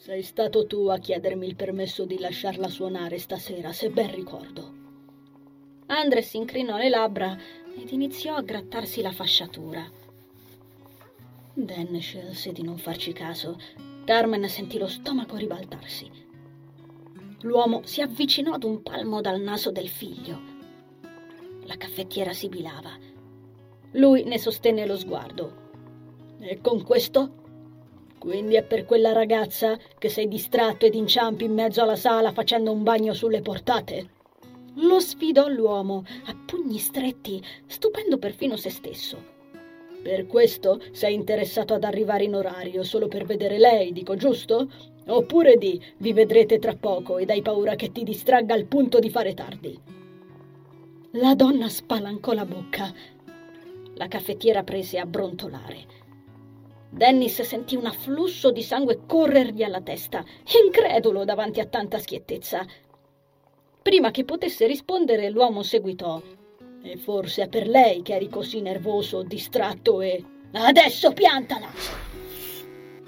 Sei stato tu a chiedermi il permesso di lasciarla suonare stasera, se ben ricordo. Andres incrinò le labbra ed iniziò a grattarsi la fasciatura. Dan scelse di non farci caso. Carmen sentì lo stomaco ribaltarsi. L'uomo si avvicinò ad un palmo dal naso del figlio. La caffettiera sibilava. Lui ne sostenne lo sguardo. E con questo? Quindi è per quella ragazza che sei distratto ed inciampi in mezzo alla sala facendo un bagno sulle portate? Lo sfidò l'uomo, a pugni stretti, stupendo perfino se stesso. Per questo sei interessato ad arrivare in orario solo per vedere lei, dico giusto? Oppure di vi vedrete tra poco ed hai paura che ti distragga al punto di fare tardi? La donna spalancò la bocca. La caffettiera prese a brontolare. Dennis sentì un afflusso di sangue corrergli alla testa, incredulo davanti a tanta schiettezza. Prima che potesse rispondere, l'uomo seguitò. E forse è per lei che eri così nervoso, distratto e... Adesso piantala!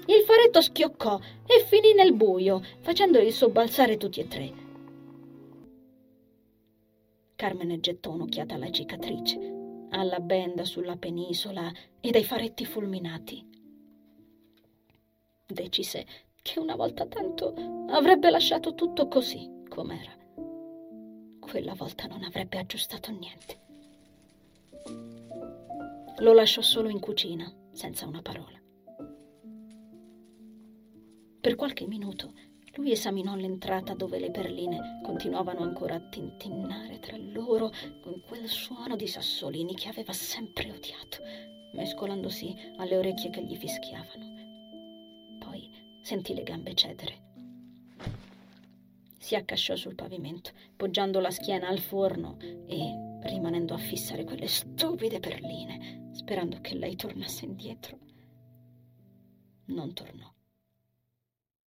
Il faretto schioccò e finì nel buio, facendoli sobbalzare tutti e tre. Carmen gettò un'occhiata alla cicatrice, alla benda sulla penisola ed ai faretti fulminati. Decise che una volta tanto avrebbe lasciato tutto così com'era. Quella volta non avrebbe aggiustato niente. Lo lasciò solo in cucina, senza una parola. Per qualche minuto lui esaminò l'entrata dove le perline continuavano ancora a tintinnare tra loro con quel suono di sassolini che aveva sempre odiato, mescolandosi alle orecchie che gli fischiavano. Sentì le gambe cedere. Si accasciò sul pavimento, poggiando la schiena al forno e rimanendo a fissare quelle stupide perline, sperando che lei tornasse indietro. Non tornò.